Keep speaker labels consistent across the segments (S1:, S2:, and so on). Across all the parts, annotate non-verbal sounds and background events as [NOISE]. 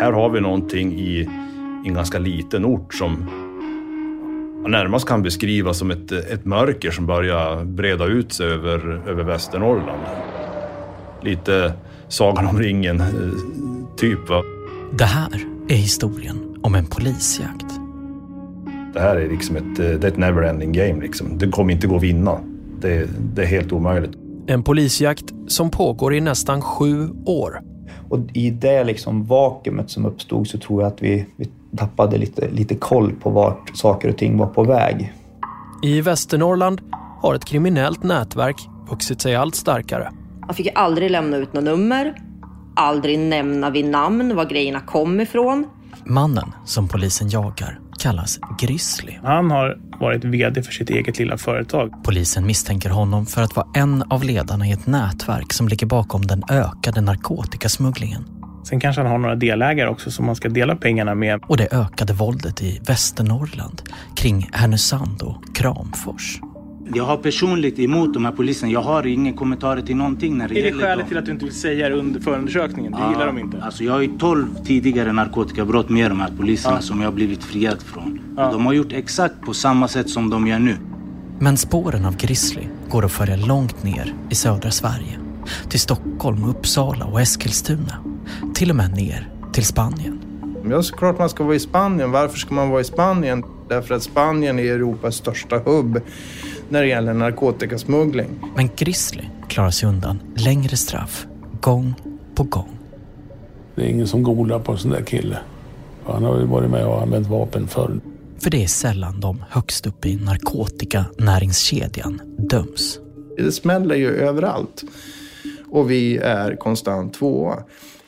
S1: Här har vi någonting i en ganska liten ort som närmast kan beskrivas som ett, ett mörker som börjar breda ut sig över, över Västernorrland. Lite Sagan om ringen, eh, typ. Va?
S2: Det här är historien om en polisjakt.
S1: Det här är liksom ett, eh, det är ett never-ending game. Liksom. Det kommer inte gå att vinna. Det, det är helt omöjligt.
S3: En polisjakt som pågår i nästan sju år.
S4: Och i det liksom vakuumet som uppstod så tror jag att vi, vi tappade lite, lite koll på vart saker och ting var på väg.
S3: I Västernorrland har ett kriminellt nätverk vuxit sig allt starkare.
S5: Man fick aldrig lämna ut något nummer, aldrig nämna vid namn var grejerna kom ifrån.
S2: Mannen som polisen jagar kallas Grizzly.
S6: Han har varit VD för sitt eget lilla företag.
S2: Polisen misstänker honom för att vara en av ledarna i ett nätverk som ligger bakom den ökade narkotikasmugglingen.
S6: Sen kanske han har några delägare också som man ska dela pengarna med.
S2: Och det ökade våldet i Västernorrland kring Härnösand och Kramfors.
S7: Jag har personligt emot de här poliserna. Jag har ingen kommentarer till någonting när det,
S6: Är det
S7: gäller
S6: skälet
S7: dem.
S6: till att du inte vill säga det under förundersökningen? Du gillar dem inte?
S7: Alltså jag har ju 12 tidigare narkotikabrott med de här poliserna
S6: Ja.
S7: som jag har blivit friad från.
S6: Ja.
S7: De har gjort exakt på samma sätt som de gör nu.
S2: Men spåren av Grizzly går att följa långt ner i södra Sverige. Till Stockholm, Uppsala och Eskilstuna. Till och med ner till Spanien.
S8: Ja, såklart man ska vara i Spanien. Varför ska man vara i Spanien? Därför att Spanien är Europas största hubb när det gäller narkotikasmuggling.
S2: Men Grizzly klarar sig undan längre straff gång på gång.
S9: Det är ingen som golar på en sån där kille. Han har ju varit med och använt vapen förr.
S2: För det är sällan de högst upp i narkotikanäringskedjan döms.
S8: Det smäller ju överallt. Och vi är konstant tvåa.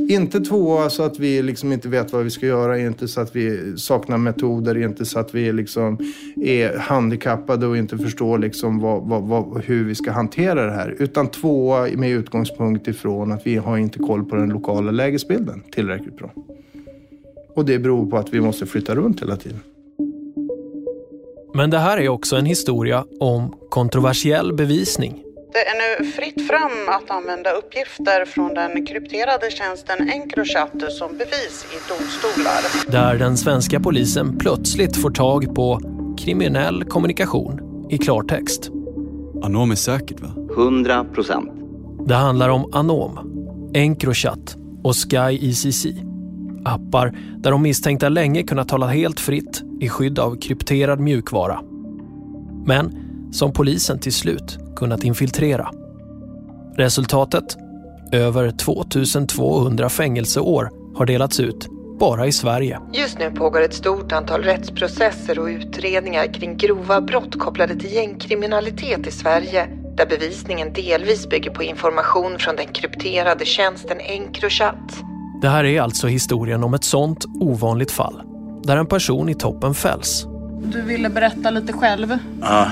S8: Inte tvåa så att vi liksom inte vet vad vi ska göra, inte så att vi saknar metoder, inte så att vi liksom är handikappade och inte förstår liksom vad, vad, vad, hur vi ska hantera det här. Utan tvåa med utgångspunkt ifrån att vi har inte koll på den lokala lägesbilden tillräckligt bra. Och det beror på att vi måste flytta runt hela tiden.
S3: Men det här är också en historia om kontroversiell bevisning.
S10: Det är nu fritt fram att använda uppgifter från den krypterade tjänsten Encrochat som bevis i domstolar.
S3: Där den svenska polisen plötsligt får tag på kriminell kommunikation i klartext.
S11: Anom är säkert va?
S12: 100 procent.
S3: Det handlar om Anom, Encrochat och Sky ECC. Appar där de misstänkta länge kunnat tala helt fritt i skydd av krypterad mjukvara. Men som polisen till slut kunnat infiltrera. Resultatet? Över 2200 fängelseår har delats ut bara i Sverige.
S13: Just nu pågår ett stort antal rättsprocesser och utredningar kring grova brott kopplade till gängkriminalitet i Sverige där bevisningen delvis bygger på information från den krypterade tjänsten Encrochat.
S3: Det här är alltså historien om ett sånt ovanligt fall där en person i toppen fälls.
S14: Du ville berätta lite själv.
S7: Ja,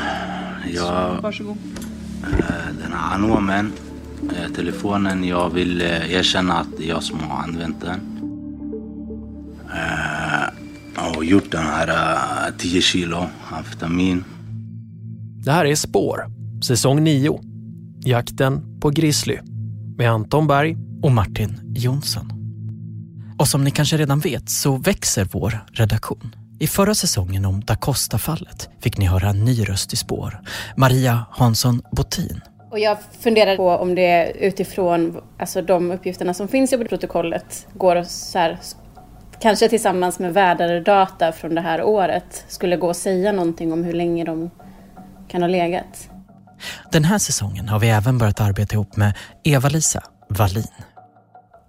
S7: jag...
S14: Varsågod.
S7: eh, Den här anomen, eh, telefonen, jag vill eh, erkänna att det är jag som har använt den. Och gjort den här eh, 10 kilo amfetamin.
S3: Det här är Spår, säsong 9. Jakten på Grizzly med Anton Berg
S2: och Martin Jonsson. Och som ni kanske redan vet så växer vår redaktion. I förra säsongen om Da Costa-fallet fick ni höra en ny röst i spår. Maria Hansson Botin.
S15: Och jag funderar på om det utifrån alltså de uppgifterna som finns i protokollet går att så här, kanske tillsammans med väderdata från det här året skulle gå att säga någonting om hur länge de kan ha legat.
S2: Den här säsongen har vi även börjat arbeta ihop med Eva-Lisa Wallin.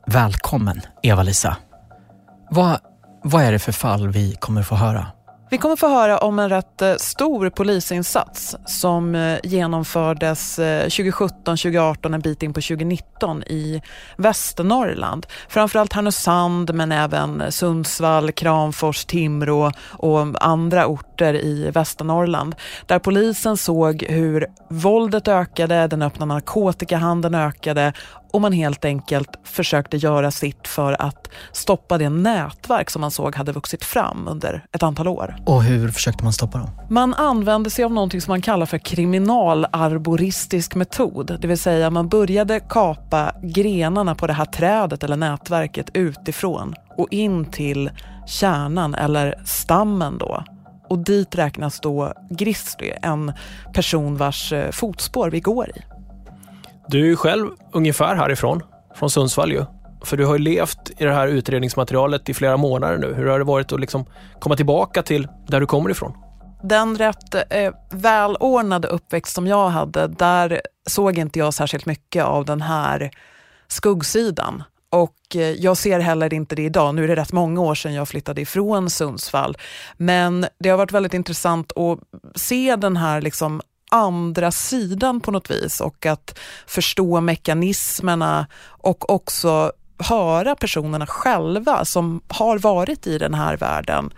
S2: Välkommen Eva-Lisa. Vad, vad är det för fall vi kommer få höra?
S14: Vi kommer få höra om en rätt eh, stor polisinsats som eh, genomfördes eh, 2017, 2018, en bit in på 2019 i Västernorrland. Framförallt Härnösand men även Sundsvall, Kramfors, Timrå och andra orter i Västernorrland. Där polisen såg hur våldet ökade, den öppna narkotikahandeln ökade och man helt enkelt försökte göra sitt för att stoppa det nätverk som man såg hade vuxit fram under ett antal år.
S2: Och hur försökte man stoppa dem?
S14: Man använde sig av någonting som man kallar för kriminalarboristisk metod. Det vill säga man började kapa grenarna på det här trädet eller nätverket utifrån och in till kärnan eller stammen då. Och dit räknas då Grizzly, en person vars eh, fotspår vi går i.
S3: Du är ju själv ungefär härifrån, från Sundsvall ju. För du har ju levt i det här utredningsmaterialet i flera månader nu. Hur har det varit att liksom komma tillbaka till där du kommer ifrån?
S14: Den rätt eh, välordnade uppväxt som jag hade, där såg inte jag särskilt mycket av den här skuggsidan. Och eh, jag ser heller inte det idag. Nu är det rätt många år sedan jag flyttade ifrån Sundsvall. Men det har varit väldigt intressant att se den här liksom andra sidan på något vis och att förstå mekanismerna och också höra personerna själva som har varit i den här världen,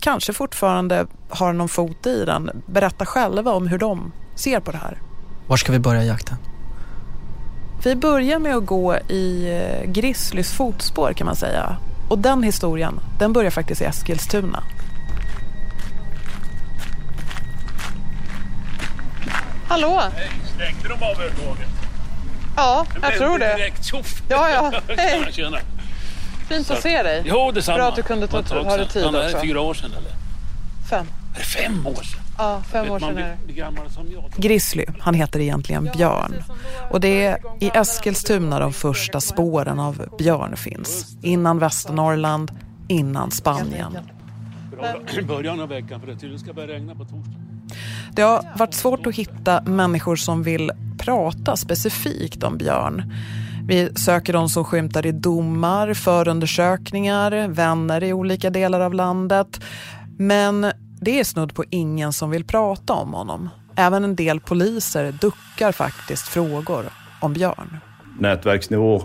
S14: kanske fortfarande har någon fot i den, berätta själva om hur de ser på det här.
S2: Var ska vi börja jakten?
S14: Vi börjar med att gå i eh, Grizzlys fotspår kan man säga. Och den historien, den börjar faktiskt i Eskilstuna. Hallå?
S16: Hej, stängde de av övergången?
S14: Ja, jag tror det.
S16: Direkt, tjoff.
S14: Ja, ja. Hej. [LAUGHS]
S16: Tjena, tjena.
S14: Fint att se dig.
S16: Jo, detsamma.
S14: Bra att du kunde ta, ha dig tid
S16: Ja, det är
S14: också.
S16: fyra år sedan eller?
S14: Fem.
S16: Är det fem år sedan?
S14: Ja, fem år sedan är det.
S16: blir gammal som jag.
S14: Grizzly, han heter egentligen Björn. Och det är i Eskilstuna de första spåren av Björn finns. Innan Västernorrland, innan Spanien. [CLEARS THROAT]
S16: Början av veckan för det tydligen ska börja regna på torsdag.
S14: Det har varit svårt att hitta människor som vill prata specifikt om Björn. Vi söker de som skymtar i domar, förundersökningar, vänner i olika delar av landet. Men det är snudd på ingen som vill prata om honom. Även en del poliser duckar faktiskt frågor om Björn.
S1: Nätverksnivå,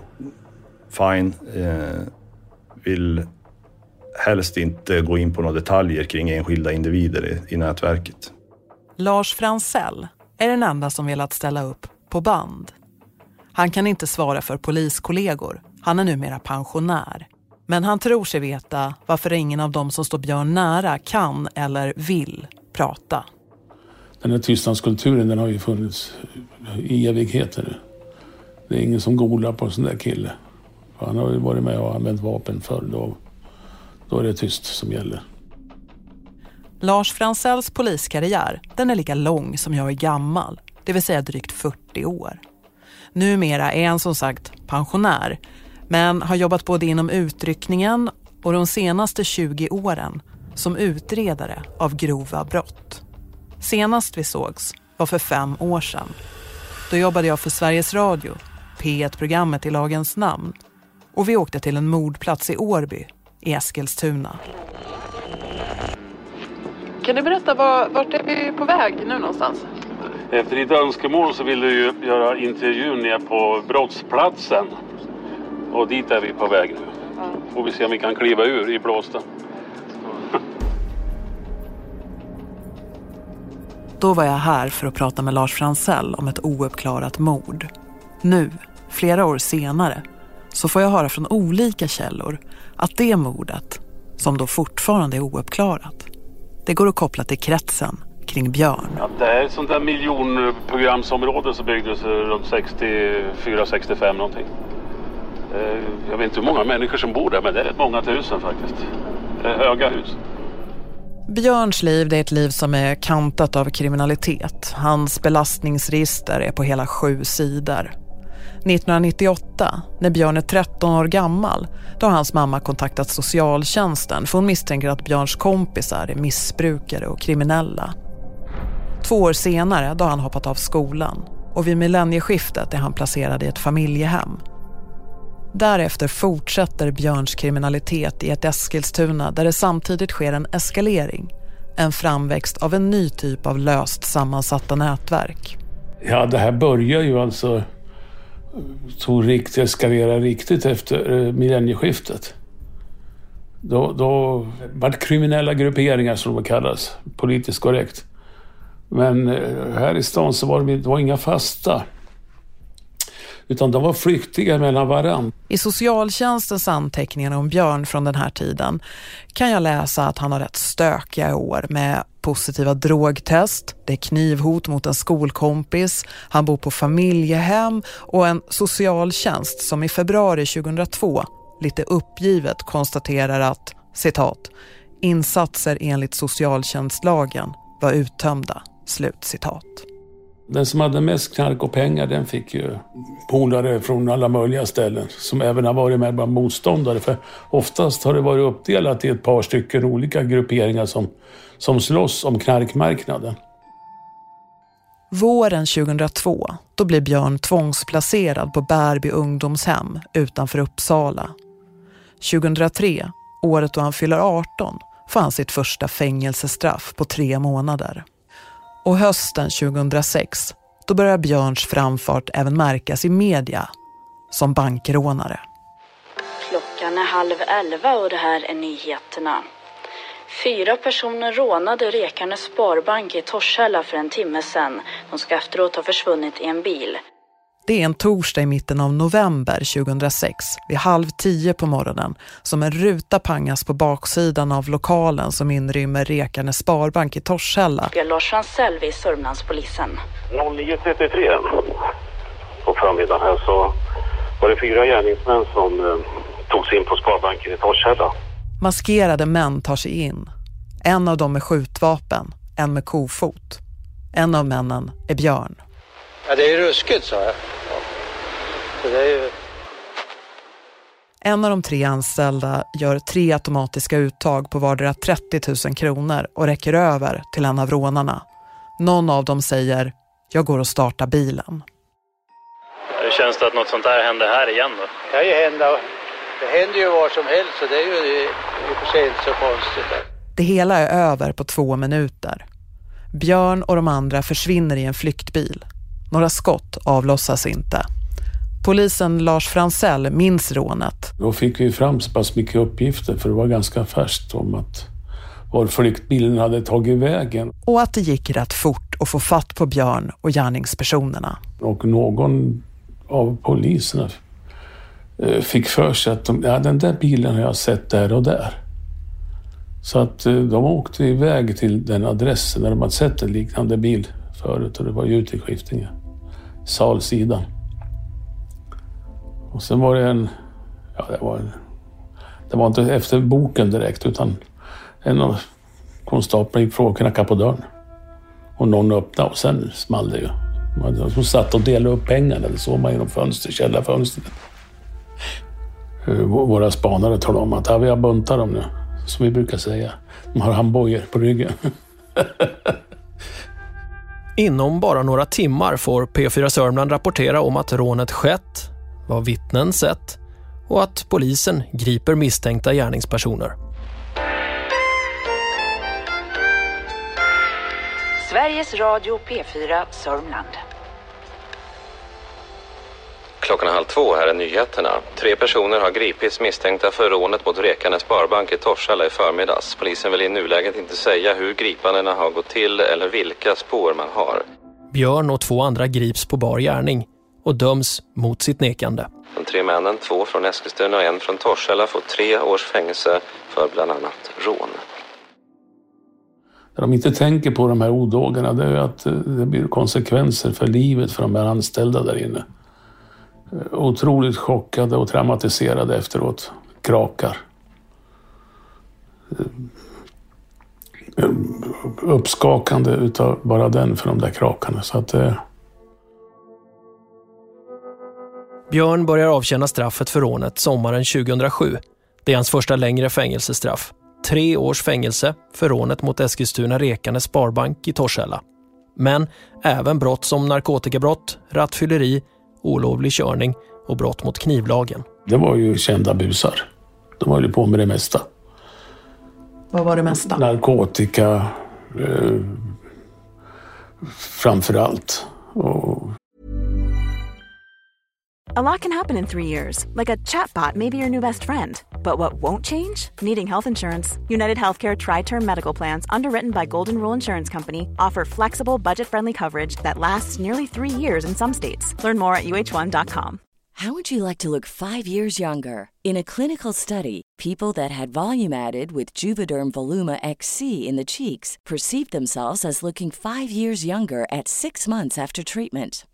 S1: fine. Eh, vill helst inte gå in på några detaljer kring enskilda individer i, i nätverket.
S14: Lars Fransell är den enda som velat ställa upp på band. Han kan inte svara för poliskollegor. Han är numera pensionär. Men han tror sig veta varför ingen av dem som står Björn nära kan eller vill prata.
S9: Den här tystnadskulturen den har ju funnits i evigheter. Det är ingen som golar på en sån där kille. Han har ju varit med och använt vapen förr. Då, då är det tyst som gäller.
S14: Lars Fransells poliskarriär den är lika lång som jag är gammal, det vill säga drygt 40 år. Numera är han som sagt pensionär, men har jobbat både inom utryckningen och de senaste 20 åren som utredare av grova brott. Senast vi sågs var för fem år sedan. Då jobbade jag för Sveriges Radio, P1-programmet i lagens namn. Och vi åkte till en mordplats i Årby i Eskilstuna.
S5: Kan du berätta var, vart är vi på väg nu någonstans?
S16: Efter ditt önskemål så vill du ju göra intervjun ner på brottsplatsen. Och dit är vi på väg nu. Får vi se om vi kan kliva ur i blåsten.
S14: Då var jag här för att prata med Lars Fransell om ett ouppklarat mord. Nu, flera år senare, så får jag höra från olika källor att det mordet, som då fortfarande är ouppklarat, det går att koppla till kretsen kring Björn.
S16: Ja, det är ett sånt där miljonprogramsområde som byggdes runt 64-65 någonting. Eh, Jag vet inte hur många människor som bor där men det är rätt många tusen faktiskt. Det är höga hus.
S14: Björns liv det är ett liv som är kantat av kriminalitet. Hans belastningsregister är på hela sju sidor. 1998, när Björn är 13 år gammal, då har hans mamma kontaktat socialtjänsten för hon misstänker att Björns kompisar är missbrukare och kriminella. Två år senare då har han hoppat av skolan och vid millennieskiftet är han placerad i ett familjehem. Därefter fortsätter Björns kriminalitet i ett Eskilstuna där det samtidigt sker en eskalering. En framväxt av en ny typ av löst sammansatta nätverk.
S9: Ja, det här börjar ju alltså tog riktigt, eskalera riktigt efter eh, millennieskiftet. Då, då var det kriminella grupperingar som de kallas, politiskt korrekt. Men eh, här i stan så var det, det var inga fasta. Utan de var flyktiga mellan varandra.
S14: I socialtjänstens anteckningar om Björn från den här tiden kan jag läsa att han har rätt stökiga år med positiva drogtest, det är knivhot mot en skolkompis, han bor på familjehem och en socialtjänst som i februari 2002 lite uppgivet konstaterar att, citat, insatser enligt socialtjänstlagen var uttömda, slut citat.
S9: Den som hade mest knark och pengar den fick ju polare från alla möjliga ställen som även har varit med bland motståndare. För oftast har det varit uppdelat i ett par stycken olika grupperingar som, som slåss om knarkmarknaden.
S14: Våren 2002 då blir Björn tvångsplacerad på Bärby ungdomshem utanför Uppsala. 2003, året då han fyller 18, får han sitt första fängelsestraff på tre månader. Och hösten 2006, då börjar Björns framfart även märkas i media som bankrånare.
S17: Klockan är halv elva och det här är nyheterna. Fyra personer rånade Rekarnes Sparbank i Torshälla för en timme sedan. De ska efteråt ha försvunnit i en bil.
S14: Det är en torsdag i mitten av november 2006 vid halv tio på morgonen som en ruta pangas på baksidan av lokalen som inrymmer Rekarnes Sparbank i Torshälla.
S17: Det är Lars Fransell vid Sörmlandspolisen.
S16: 09.33 på förmiddagen här så var det fyra gärningsmän som eh, tog sig in på Sparbanken i Torshälla.
S14: Maskerade män tar sig in. En av dem med skjutvapen, en med kofot. En av männen är Björn.
S18: Ja, det är ruskigt, sa jag. Är ju...
S14: En av de tre anställda gör tre automatiska uttag på vardera 30 000 kronor och räcker över till en av rånarna. Någon av dem säger, jag går och startar bilen.
S19: Hur känns det att något sånt där händer här igen då?
S18: Det kan ju hända. Det händer ju var som helst så det är ju i och för sig inte så konstigt.
S14: Det hela är över på två minuter. Björn och de andra försvinner i en flyktbil. Några skott avlossas inte. Polisen Lars Fransell minns rånet.
S9: Då fick vi fram så pass mycket uppgifter, för det var ganska färskt, om att var flyktbilen hade tagit vägen.
S14: Och att det gick rätt fort att få fatt på Björn och gärningspersonerna.
S9: Och någon av poliserna Eh, fick för sig att de, ja, den där bilen har jag sett där och där. Så att eh, de åkte iväg till den adressen där de hade sett en liknande bil förut och det var ju ute i Skiftinge. Salsidan. Och sen var det en... Ja, det var, en, det var inte efter boken direkt utan en av konstaplarna gick och knackade på dörren. Och någon öppnade och sen small det ju. De satt och delade upp pengarna. Det såg man genom fönster, källarfönstret. Eh, Våra spanare talade om att ja, vi har buntat dem nu, som vi brukar säga. De har handbojor på ryggen. [LAUGHS]
S3: Inom bara några timmar får P4 Sörmland rapportera om att rånet skett, vad vittnen sett och att polisen griper misstänkta gärningspersoner.
S20: Sveriges Radio P4 Sörmland.
S21: Klockan är halv två, här är nyheterna. Tre personer har gripits misstänkta för rånet mot Rekane Sparbank i Torshälla i förmiddags. Polisen vill i nuläget inte säga hur gripandena har gått till eller vilka spår man har.
S3: Björn och två andra grips på bar gärning och döms mot sitt nekande.
S21: De tre männen, två från Eskilstuna och en från Torshälla, får tre års fängelse för bland annat rån.
S9: När de inte tänker på de här odågorna, det är att eh, det blir konsekvenser för livet för de här anställda där inne. Otroligt chockade och traumatiserade efteråt. Krakar. Uppskakande utav bara den för de där krakarna. Så att, eh,
S3: Björn börjar avtjäna straffet för rånet sommaren 2007. Det är hans första längre fängelsestraff. Tre års fängelse för rånet mot Eskilstuna Rekanes Sparbank i Torshälla. Men även brott som narkotikabrott, rattfylleri, olovlig körning och brott mot knivlagen.
S9: det var ju kända busar. De höll ju på med det mesta.
S14: Vad var det mesta?
S9: Narkotika eh, framför allt. Och
S12: A lot can happen in three years, like a chatbot may be your new best friend. But what won't change? Needing health insurance. United Healthcare Tri Term Medical Plans, underwritten by Golden Rule Insurance Company, offer flexible, budget friendly coverage that lasts nearly three years in some states. Learn more at uh1.com.
S22: How would you like to look five years younger? In a clinical study, people that had volume added with Juvederm Voluma XC in the cheeks perceived themselves as looking five years younger at six months after treatment.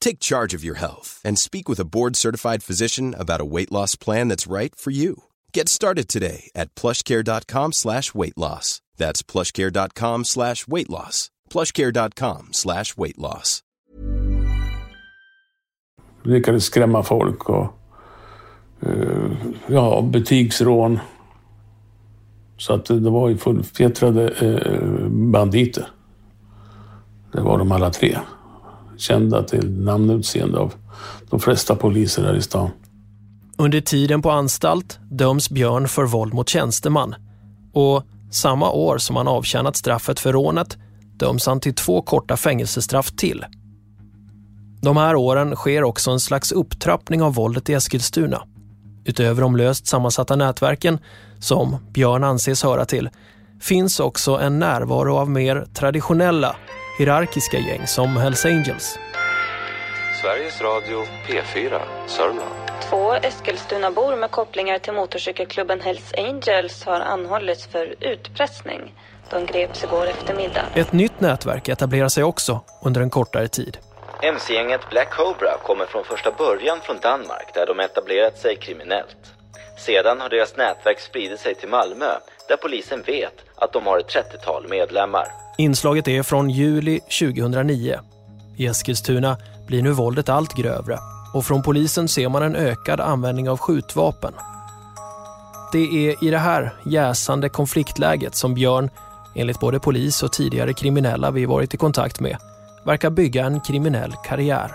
S23: Take charge of your health and speak with a board-certified physician about a weight loss plan that's right for you. Get started today at plushcare.com slash weight loss. That's plushcare.com slash weight loss. plushcare.com slash weight loss.
S9: lyckades skrämma folk och eh, ja, butiksrån. Så att det var ju fullfjättrade eh, banditer. Det var de alla tre. Kända till namn och utseende av de flesta poliser här i stan.
S3: Under tiden på anstalt döms Björn för våld mot tjänsteman och samma år som han avtjänat straffet för rånet döms han till två korta fängelsestraff till. De här åren sker också en slags upptrappning av våldet i Eskilstuna. Utöver de löst sammansatta nätverken, som Björn anses höra till, finns också en närvaro av mer traditionella, hierarkiska gäng som Hells Angels.
S21: Sveriges Radio P4 Sörmland.
S17: Två Eskilstunabor med kopplingar till motorcykelklubben Hells Angels har anhållits för utpressning. De greps igår eftermiddag.
S3: Ett nytt nätverk etablerar sig också under en kortare tid.
S24: MC-gänget Black Cobra kommer från första början från Danmark där de etablerat sig kriminellt. Sedan har deras nätverk spridit sig till Malmö där polisen vet att de har ett 30-tal medlemmar.
S3: Inslaget är från juli 2009. I Eskilstuna blir nu våldet allt grövre och från polisen ser man en ökad användning av skjutvapen. Det är i det här jäsande konfliktläget som Björn, enligt både polis och tidigare kriminella vi varit i kontakt med, verkar bygga en kriminell karriär.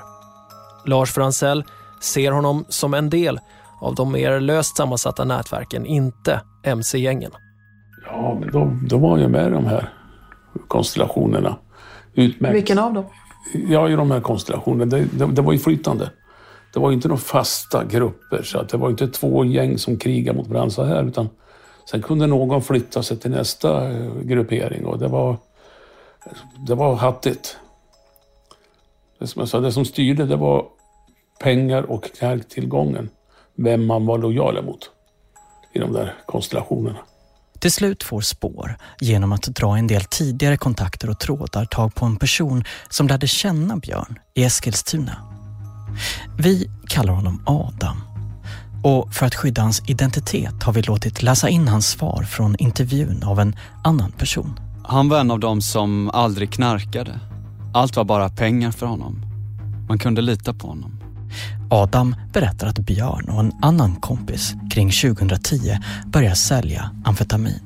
S3: Lars Fransell ser honom som en del av de mer löst sammansatta nätverken, inte mc-gängen.
S9: Ja, men då, då var jag med i de här konstellationerna. Utmärkt.
S14: Vilken av dem?
S9: Ja, i de här konstellationerna. Det, det, det var ju flytande. Det var ju inte några fasta grupper, så att det var inte två gäng som krigade mot varandra så här, utan sen kunde någon flytta sig till nästa eh, gruppering och det var, det var hattigt. Det som jag sa, det som styrde det var pengar och knarktillgången. Vem man var lojal mot i de där konstellationerna.
S2: Till slut får spår, genom att dra en del tidigare kontakter och trådar, tag på en person som lärde känna Björn i Eskilstuna. Vi kallar honom Adam. Och för att skydda hans identitet har vi låtit läsa in hans svar från intervjun av en annan person.
S11: Han var en av dem som aldrig knarkade. Allt var bara pengar för honom. Man kunde lita på honom.
S2: Adam berättar att Björn och en annan kompis kring 2010 börjar sälja amfetamin.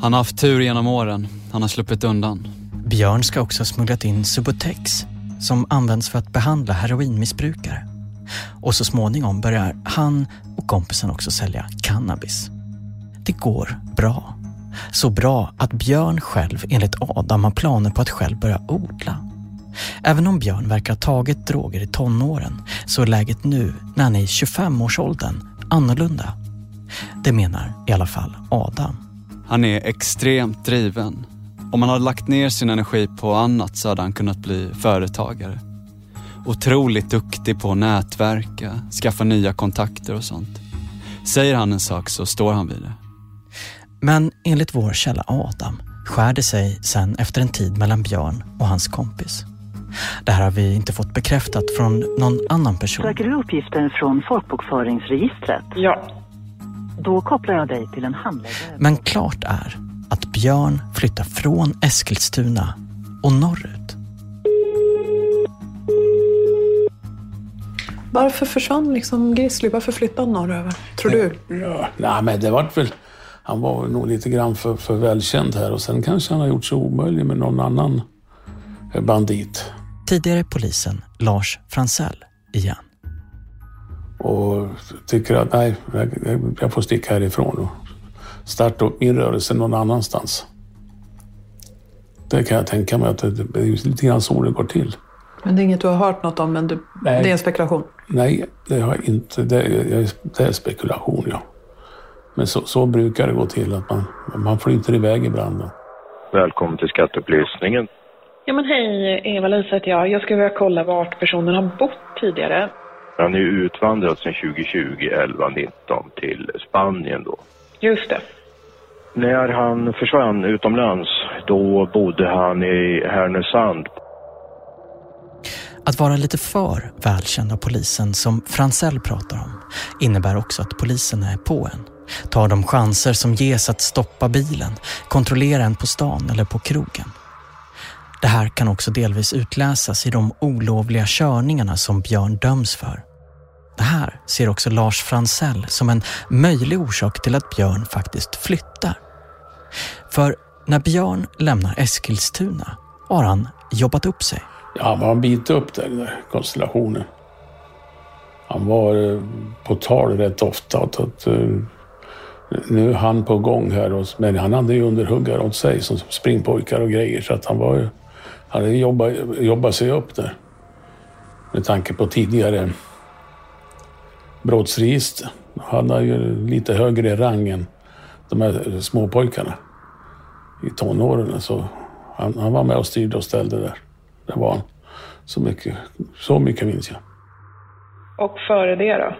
S11: Han har haft tur genom åren. Han har sluppit undan.
S2: Björn ska också ha smugglat in Subutex som används för att behandla heroinmissbrukare. Och så småningom börjar han och kompisen också sälja cannabis. Det går bra. Så bra att Björn själv enligt Adam har planer på att själv börja odla. Även om Björn verkar ha tagit droger i tonåren så är läget nu, när han är i 25-årsåldern, annorlunda. Det menar i alla fall Adam.
S11: Han är extremt driven. Om han hade lagt ner sin energi på annat så hade han kunnat bli företagare. Otroligt duktig på att nätverka, skaffa nya kontakter och sånt. Säger han en sak så står han vid det.
S2: Men enligt vår källa Adam skär det sig sen efter en tid mellan Björn och hans kompis. Det här har vi inte fått bekräftat från någon annan person.
S20: Söker du uppgifter från folkbokföringsregistret?
S5: Ja.
S20: Då kopplar jag dig till en handläggare.
S2: Men klart är att Björn flyttar från Eskilstuna och norrut.
S14: Varför försvann liksom Grizzly? Varför flyttade han norröver? Tror du?
S9: Ja, nej, men det var väl... Han var nog lite grann för, för välkänd här och sen kanske han har gjort sig omöjlig med någon annan bandit.
S2: Tidigare polisen Lars Fransell igen.
S9: Och tycker att nej, jag, får sticka härifrån och starta upp min rörelse någon annanstans. Det kan jag tänka mig att det, är lite grann så det går till.
S14: Men det är inget du har hört något om, men du, det är en spekulation?
S9: Nej, det har jag inte. Det, är- det är spekulation, ja. Men så, så brukar det gå till, att man, man flyter iväg ibland.
S25: Välkommen till skatteupplysningen.
S5: Ja men hej, Eva-Lisa heter jag. Jag skulle vilja kolla vart personen har bott tidigare.
S25: Han är ju utvandrad sedan 2020, 11, 19 till Spanien då.
S5: Just det.
S25: När han försvann utomlands, då bodde han i Härnösand.
S2: Att vara lite för välkänd av polisen som Fransell pratar om innebär också att polisen är på en. Tar de chanser som ges att stoppa bilen, kontrollera en på stan eller på krogen. Det här kan också delvis utläsas i de olovliga körningarna som Björn döms för. Det här ser också Lars Fransell som en möjlig orsak till att Björn faktiskt flyttar. För när Björn lämnar Eskilstuna har han jobbat upp sig.
S9: Ja, han var en bit upp där, i den där konstellationen. Han var eh, på tal rätt ofta. Att, att, eh, nu är han på gång här. Och, men han hade ju underhuggare åt sig som springpojkar och grejer. Så att han var ju- hade jobbat, jobbat sig upp där. Med tanke på tidigare brottsregister. Han har ju lite högre rang än de här småpojkarna i tonåren. Så han, han var med och styrde och ställde där. Det var han. Så mycket, så mycket minns jag.
S5: Och före det då?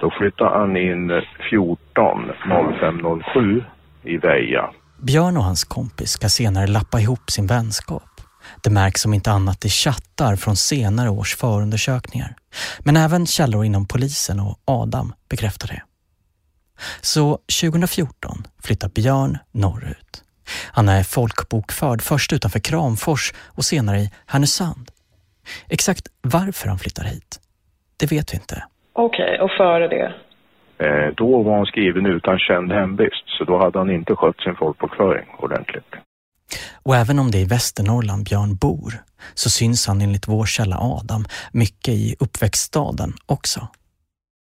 S25: Då flyttade han in 14 0507 i Väja.
S2: Björn och hans kompis ska senare lappa ihop sin vänskap. Det märks om inte annat i chattar från senare års förundersökningar. Men även källor inom polisen och Adam bekräftar det. Så 2014 flyttar Björn norrut. Han är folkbokförd först utanför Kramfors och senare i Härnösand. Exakt varför han flyttar hit, det vet vi inte.
S5: Okej, och före det?
S25: Eh, då var han skriven utan känd hemvist, så då hade han inte skött sin folkbokföring ordentligt.
S2: Och även om det är i Västernorrland Björn bor så syns han enligt vår källa Adam mycket i uppväxtstaden också.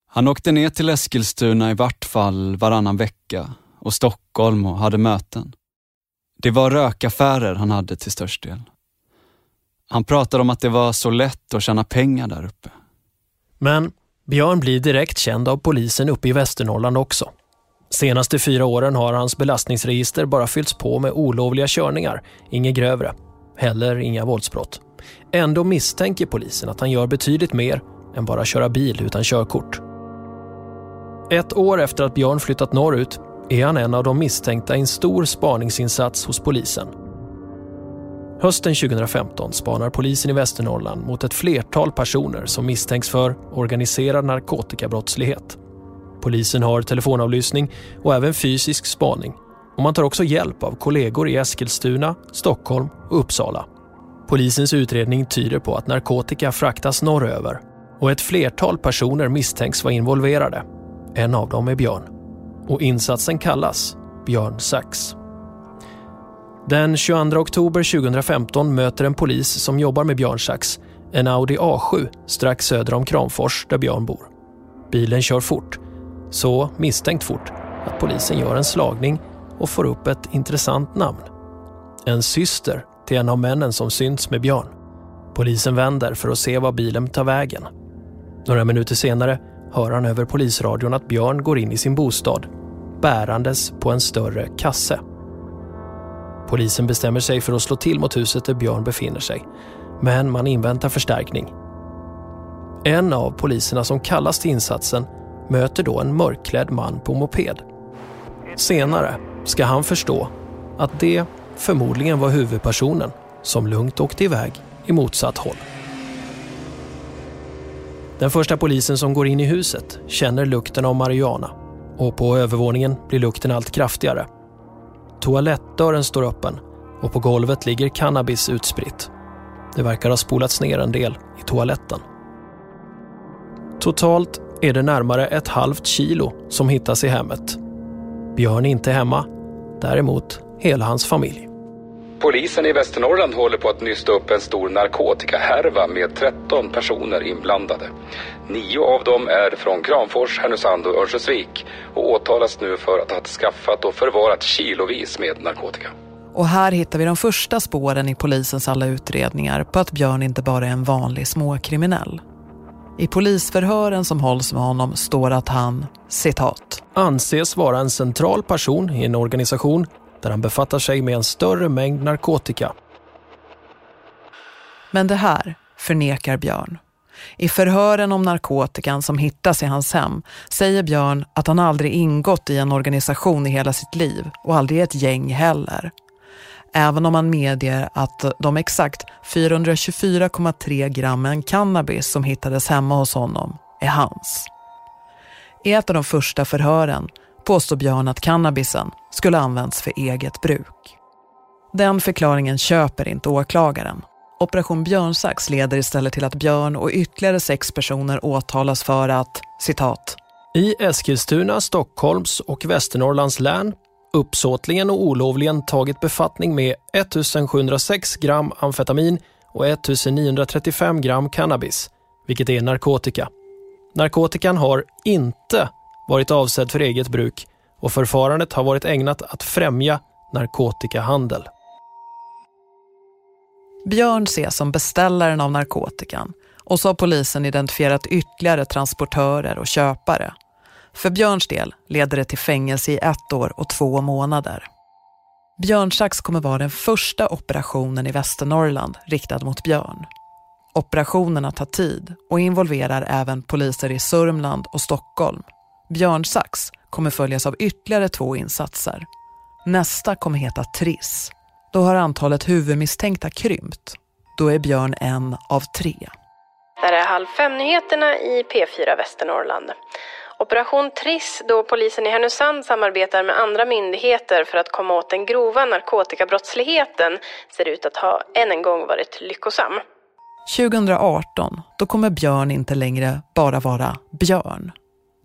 S11: Han åkte ner till Eskilstuna i vart fall varannan vecka och Stockholm och hade möten. Det var rökaffärer han hade till störst del. Han pratade om att det var så lätt att tjäna pengar där uppe.
S3: Men Björn blir direkt känd av polisen uppe i Västernorrland också. Senaste fyra åren har hans belastningsregister bara fyllts på med olovliga körningar, inget grövre. Heller inga våldsbrott. Ändå misstänker polisen att han gör betydligt mer än bara köra bil utan körkort. Ett år efter att Björn flyttat norrut är han en av de misstänkta i en stor spaningsinsats hos polisen. Hösten 2015 spanar polisen i Västernorrland mot ett flertal personer som misstänks för organiserad narkotikabrottslighet. Polisen har telefonavlyssning och även fysisk spaning och man tar också hjälp av kollegor i Eskilstuna, Stockholm och Uppsala. Polisens utredning tyder på att narkotika fraktas norröver och ett flertal personer misstänks vara involverade. En av dem är Björn. Och insatsen kallas Björn Sax. Den 22 oktober 2015 möter en polis som jobbar med Björn Sax en Audi A7 strax söder om Kramfors där Björn bor. Bilen kör fort, så misstänkt fort att polisen gör en slagning och får upp ett intressant namn. En syster till en av männen som synts med Björn. Polisen vänder för att se var bilen tar vägen. Några minuter senare hör han över polisradion att Björn går in i sin bostad bärandes på en större kasse. Polisen bestämmer sig för att slå till mot huset där Björn befinner sig, men man inväntar förstärkning. En av poliserna som kallas till insatsen möter då en mörkklädd man på moped. Senare ska han förstå att det förmodligen var huvudpersonen som lugnt åkte iväg i motsatt håll. Den första polisen som går in i huset känner lukten av marijuana och på övervåningen blir lukten allt kraftigare. Toalettdörren står öppen och på golvet ligger cannabis utspritt. Det verkar ha spolats ner en del i toaletten. Totalt är det närmare ett halvt kilo som hittas i hemmet. Björn är inte hemma, däremot hela hans familj.
S26: Polisen i Västernorrland håller på att nysta upp en stor narkotikahärva med 13 personer inblandade. Nio av dem är från Kramfors, Härnösand och Örnsköldsvik och åtalas nu för att ha skaffat och förvarat kilovis med narkotika.
S14: Och här hittar vi de första spåren i polisens alla utredningar på att Björn inte bara är en vanlig småkriminell. I polisförhören som hålls med honom står att han, citat,
S3: anses vara en central person i en organisation där han befattar sig med en större mängd narkotika.
S14: Men det här förnekar Björn. I förhören om narkotikan som hittas i hans hem säger Björn att han aldrig ingått i en organisation i hela sitt liv och aldrig ett gäng heller. Även om han medger att de exakt 424,3 grammen cannabis som hittades hemma hos honom är hans. I ett av de första förhören påstår Björn att cannabisen skulle använts för eget bruk. Den förklaringen köper inte åklagaren. Operation Björnsax leder istället till att Björn och ytterligare sex personer åtalas för att, citat,
S3: i Eskilstuna, Stockholms och Västernorrlands län uppsåtligen och olovligen tagit befattning med 1706 gram amfetamin och 1935 gram cannabis, vilket är narkotika. Narkotikan har inte varit avsedd för eget bruk och förfarandet har varit ägnat att främja narkotikahandel.
S14: Björn ses som beställaren av narkotikan och så har polisen identifierat ytterligare transportörer och köpare. För Björns del leder det till fängelse i ett år och två månader. Björnsax kommer vara den första operationen i Västernorrland riktad mot Björn. Operationerna tar tid och involverar även poliser i Sörmland och Stockholm. Björnsax kommer följas av ytterligare två insatser. Nästa kommer heta Triss. Då har antalet huvudmisstänkta krympt. Då är Björn en av tre.
S27: Där är Halv fem-nyheterna i P4 Västernorrland. Operation Triss, då polisen i Härnösand samarbetar med andra myndigheter för att komma åt den grova narkotikabrottsligheten, ser ut att ha än en gång varit lyckosam.
S14: 2018, då kommer Björn inte längre bara vara Björn.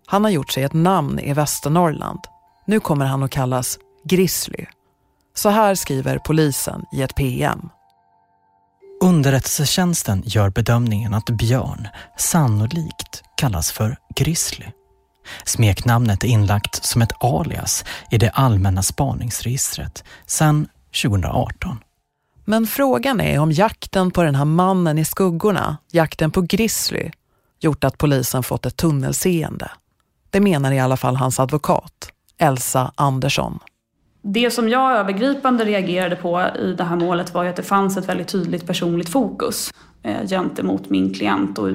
S14: Han har gjort sig ett namn i Västernorrland. Nu kommer han att kallas Grizzly. Så här skriver polisen i ett PM.
S2: Underrättelsetjänsten gör bedömningen att Björn sannolikt kallas för Grizzly. Smeknamnet är inlagt som ett alias i det allmänna spaningsregistret sedan 2018.
S14: Men frågan är om jakten på den här mannen i skuggorna, jakten på Grizzly, gjort att polisen fått ett tunnelseende. Det menar i alla fall hans advokat, Elsa Andersson.
S28: Det som jag övergripande reagerade på i det här målet var ju att det fanns ett väldigt tydligt personligt fokus Eh, gentemot min klient och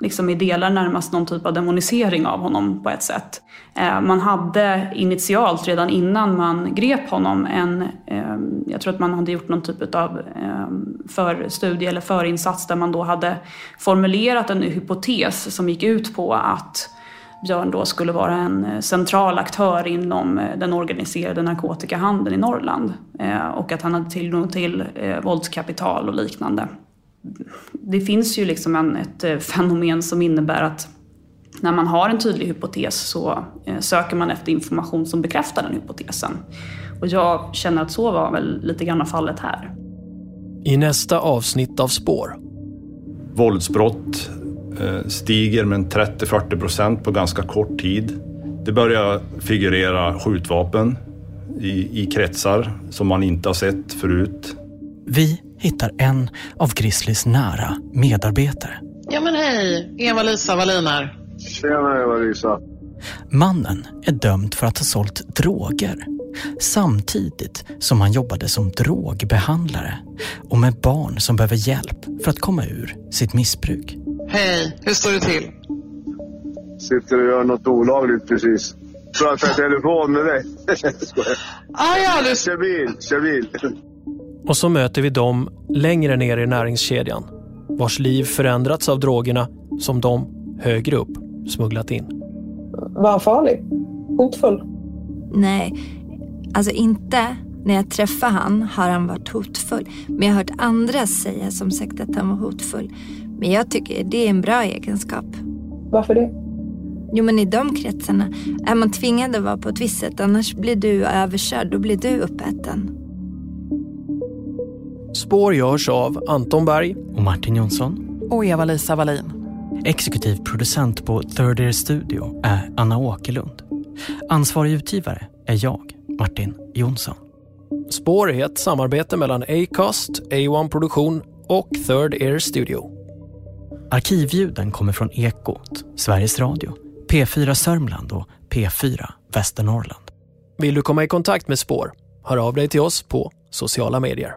S28: liksom i delar närmast någon typ av demonisering av honom på ett sätt. Eh, man hade initialt, redan innan man grep honom, en, eh, jag tror att man hade gjort någon typ av förstudie eller förinsats där man då hade formulerat en hypotes som gick ut på att Björn då skulle vara en central aktör inom den organiserade narkotikahandeln i Norrland och att han hade tillgång till våldskapital och liknande. Det finns ju liksom en, ett fenomen som innebär att när man har en tydlig hypotes så söker man efter information som bekräftar den hypotesen. Och jag känner att så var väl lite grann fallet här.
S3: I nästa avsnitt av Spår.
S1: Våldsbrott Eh, stiger med 30-40 procent på ganska kort tid. Det börjar figurera skjutvapen i, i kretsar som man inte har sett förut.
S2: Vi hittar en av Grizzlys nära medarbetare.
S10: Ja men hej, Eva-Lisa Wallin här.
S25: Tjena Eva-Lisa.
S2: Mannen är dömd för att ha sålt droger samtidigt som han jobbade som drogbehandlare och med barn som behöver hjälp för att komma ur sitt missbruk.
S10: Hej, hur står det till?
S25: Sitter och gör något olagligt precis. Pratar i telefon med dig. [LAUGHS]
S10: ah, ja, du...
S25: Kör bil, kör bil.
S3: Och så möter vi dem längre ner i näringskedjan vars liv förändrats av drogerna som de högre upp smugglat in.
S5: Var han farlig? Hotfull?
S29: Nej, alltså inte när jag träffar han har han varit hotfull. Men jag har hört andra säga som sagt att han var hotfull. Men jag tycker det är en bra egenskap.
S5: Varför det?
S29: Jo men i de kretsarna är man tvingad att vara på ett visst sätt annars blir du överkörd, då blir du uppäten.
S3: Spår görs av Anton Berg
S2: och Martin Jonsson
S14: och Eva-Lisa Wallin.
S2: Exekutiv producent på Third Ear Studio är Anna Åkerlund. Ansvarig utgivare är jag, Martin Jonsson.
S3: Spår är ett samarbete mellan Acast, A1 Produktion och Third Ear Studio.
S2: Arkivljuden kommer från Ekot, Sveriges Radio, P4 Sörmland och P4 Västernorrland.
S3: Vill du komma i kontakt med Spår? Hör av dig till oss på sociala medier.